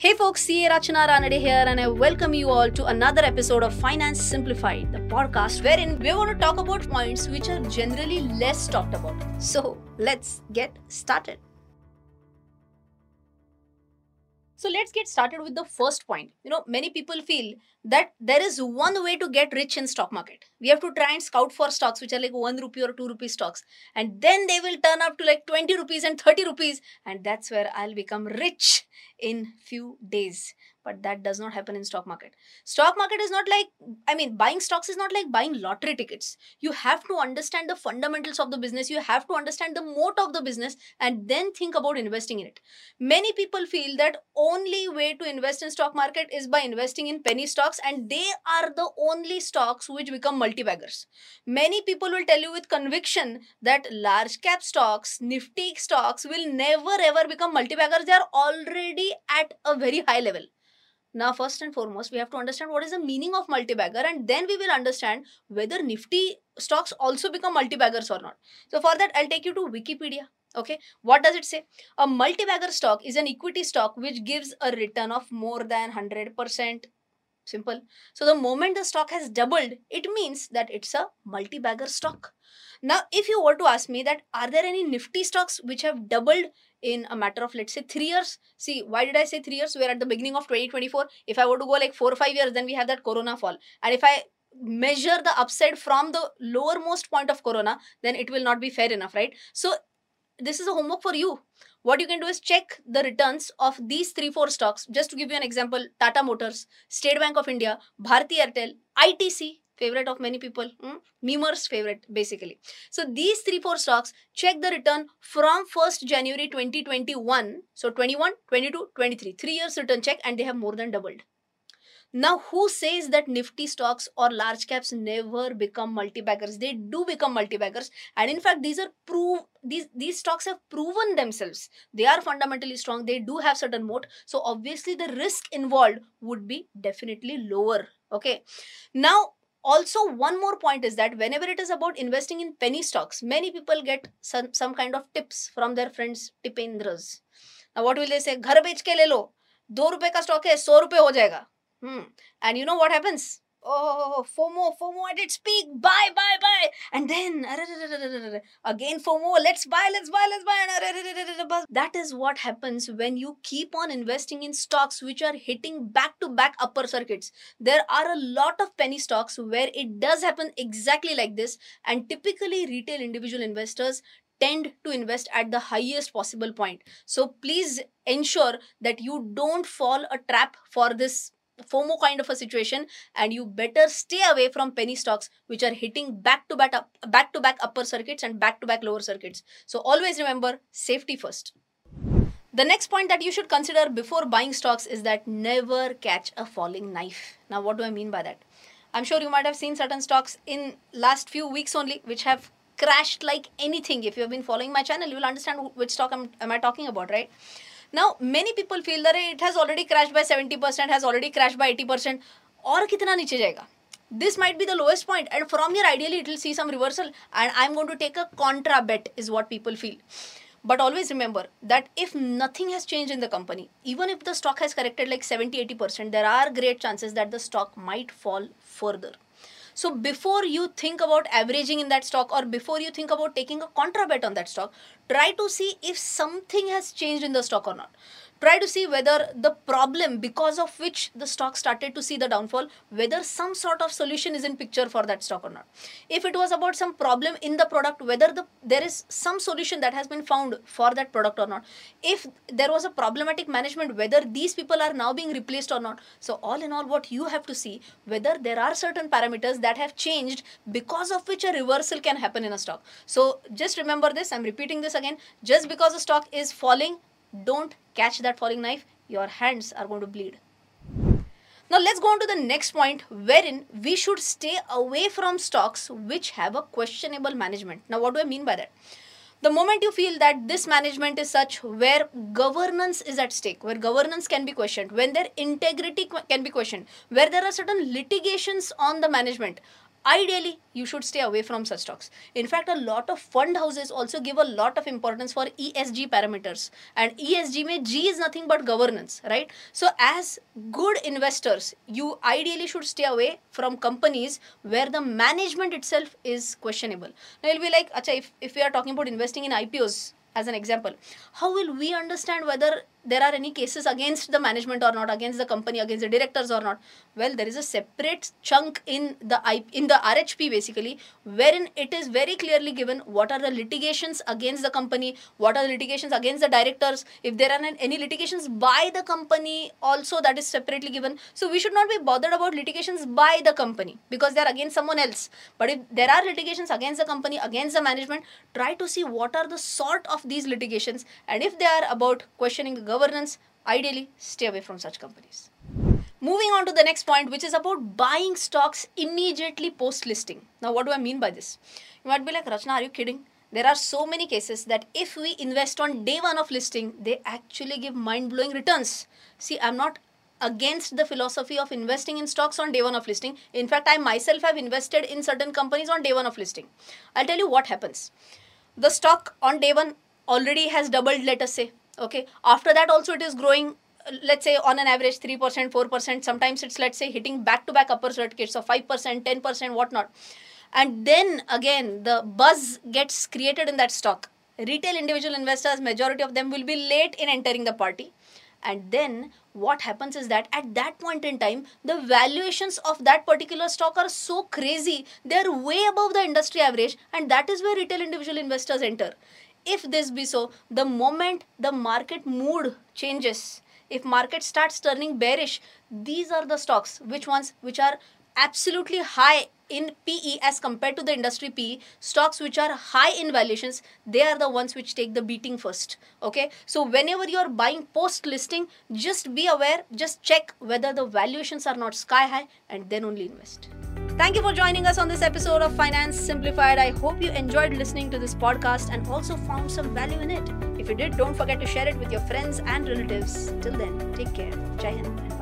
Hey folks, CA Rachana Ranade here, and I welcome you all to another episode of Finance Simplified, the podcast wherein we want to talk about points which are generally less talked about. So let's get started. So let's get started with the first point. You know, many people feel that there is one way to get rich in stock market. We have to try and scout for stocks which are like 1 rupee or 2 rupee stocks and then they will turn up to like 20 rupees and 30 rupees and that's where I'll become rich in few days but that does not happen in stock market. Stock market is not like i mean buying stocks is not like buying lottery tickets. You have to understand the fundamentals of the business. You have to understand the moat of the business and then think about investing in it. Many people feel that only way to invest in stock market is by investing in penny stocks and they are the only stocks which become multi-baggers. Many people will tell you with conviction that large cap stocks nifty stocks will never ever become multi-baggers. They are already at a very high level now, first and foremost, we have to understand what is the meaning of multi-bagger and then we will understand whether Nifty stocks also become multi-baggers or not. So, for that, I'll take you to Wikipedia. Okay, what does it say? A multi-bagger stock is an equity stock which gives a return of more than 100%. Simple. So, the moment the stock has doubled, it means that it's a multi-bagger stock. Now, if you were to ask me that are there any Nifty stocks which have doubled in a matter of let's say three years? See why did i say three years? We're at the beginning of 2024 if i were to go like four or five years then we have that corona fall. And if i measure the upside from the lowermost point of corona then it will not be fair enough right? So this is a homework for you. What you can do is check the returns of these three four stocks. Just to give you an example tata motors state bank of india bharti airtel itc favorite of many people hmm? favorite basically. So these three four stocks check the return from 1st january 2021 so 21 22 23 three years return check and they have more than doubled now who says that nifty stocks or large caps never become multi-baggers they do become multi-baggers and in fact these are prove these these stocks have proven themselves they are fundamentally strong they do have certain moat so obviously the risk involved would be definitely lower okay now also one more point is that whenever it is about investing in penny stocks many people get some some kind of tips from their friends tipendras now what will they say घर बेच के ले लो दो रुपए का stock है सौ रुपए हो जाएगा hmm. and you know what happens? Oh FOMO FOMO at its peak. Buy buy buy and then again FOMO let's buy let's buy let's buy that is what happens when you keep on investing in stocks which are hitting back to back upper circuits there are a lot of penny stocks where it does happen exactly like this and typically retail individual investors tend to invest at the highest possible point so please ensure that you don't fall a trap for this FOMO kind of a situation, and you better stay away from penny stocks which are hitting back to back up, back to back upper circuits and back to back lower circuits. So always remember safety first. The next point that you should consider before buying stocks is that never catch a falling knife. Now, what do I mean by that? I'm sure you might have seen certain stocks in last few weeks only which have crashed like anything. If you have been following my channel, you will understand which stock I'm, am I talking about, right? Now many people feel that it has already crash by seventy percent has already crash by eighty percent और कितना नीचे जाएगा? This might be the lowest point and from here ideally it will see some reversal and I am going to take a contra bet is what people feel but always remember that if nothing has change in the company even if the stock has corrected like seventy eighty percent there are great chances that the stock might fall further so before you think about averaging in that stock or before you think about taking a contra bet on that stock, try to see if something has changed in the stock or not try to see whether the problem because of which the stock started to see the downfall whether some sort of solution is in picture for that stock or not. If it was about some problem in the product whether the there is some solution that has been found for that product or not. If there was a problematic management whether these people are now being replaced or not. So all in all what you have to see whether there are certain parameters that have changed because of which a reversal can happen in a stock. So just remember this. I'm repeating this again. Just because a stock is falling don't catch that falling knife, your hands are going to bleed. Now let's go on to the next point wherein we should stay away from stocks which have a questionable management. Now what do I mean by that? The moment you feel that this management is such where governance is at stake, where governance can be questioned, when their integrity can be questioned, where there are certain litigations on the management, ideally you should stay away from such stocks. In fact a lot of fund houses also give a lot of importance for esg parameters. And esg mein g is nothing but governance right? So as good investors you ideally should stay away from companies where the management itself is questionable. Now you'll be like if, if we are talking about investing in ipos as an example how will we understand whether there are any cases against the management or not against the company against the directors or not? Well there is a separate chunk in the in the rhp basically wherein it is very clearly given what are the litigations against the company what are the litigations against the directors. If there are any litigations by the company also that is separately given. So we should not be bothered about litigations by the company because they are against someone else. But if there are litigations against the company against the management try to see what are the sort of these litigations. And if they are about questioning the governance, ideally stay away from such companies. Moving on to the next point, which is about buying stocks immediately post listing. Now, what do I mean by this? You might be like, Rachana, are you kidding? There are so many cases that if we invest on day one of listing, they actually give mind blowing returns. See, I'm not against the philosophy of investing in stocks on day one of listing. In fact, I myself have invested in certain companies on day one of listing. I'll tell you what happens. The stock on day one already has doubled, let us say okay after that also it is growing let's say on an average 3% 4% sometimes it's let's say hitting back to back upper circuits of 5% 10% whatnot. And then again the buzz gets created in that stock. Retail individual investors majority of them will be late in entering the party. And then what happens is that at that point in time the valuations of that particular stock are so crazy they're way above the industry average and that is where retail individual investors enter if this be so the moment the market mood changes if market starts turning bearish these are the stocks which ones which are absolutely high in PE as compared to the industry PE, stocks which are high in valuations, they are the ones which take the beating first. Okay, so whenever you are buying post listing, just be aware, just check whether the valuations are not sky high and then only invest. Thank you for joining us on this episode of Finance Simplified. I hope you enjoyed listening to this podcast and also found some value in it. If you did, don't forget to share it with your friends and relatives. Till then, take care. Jai Hind.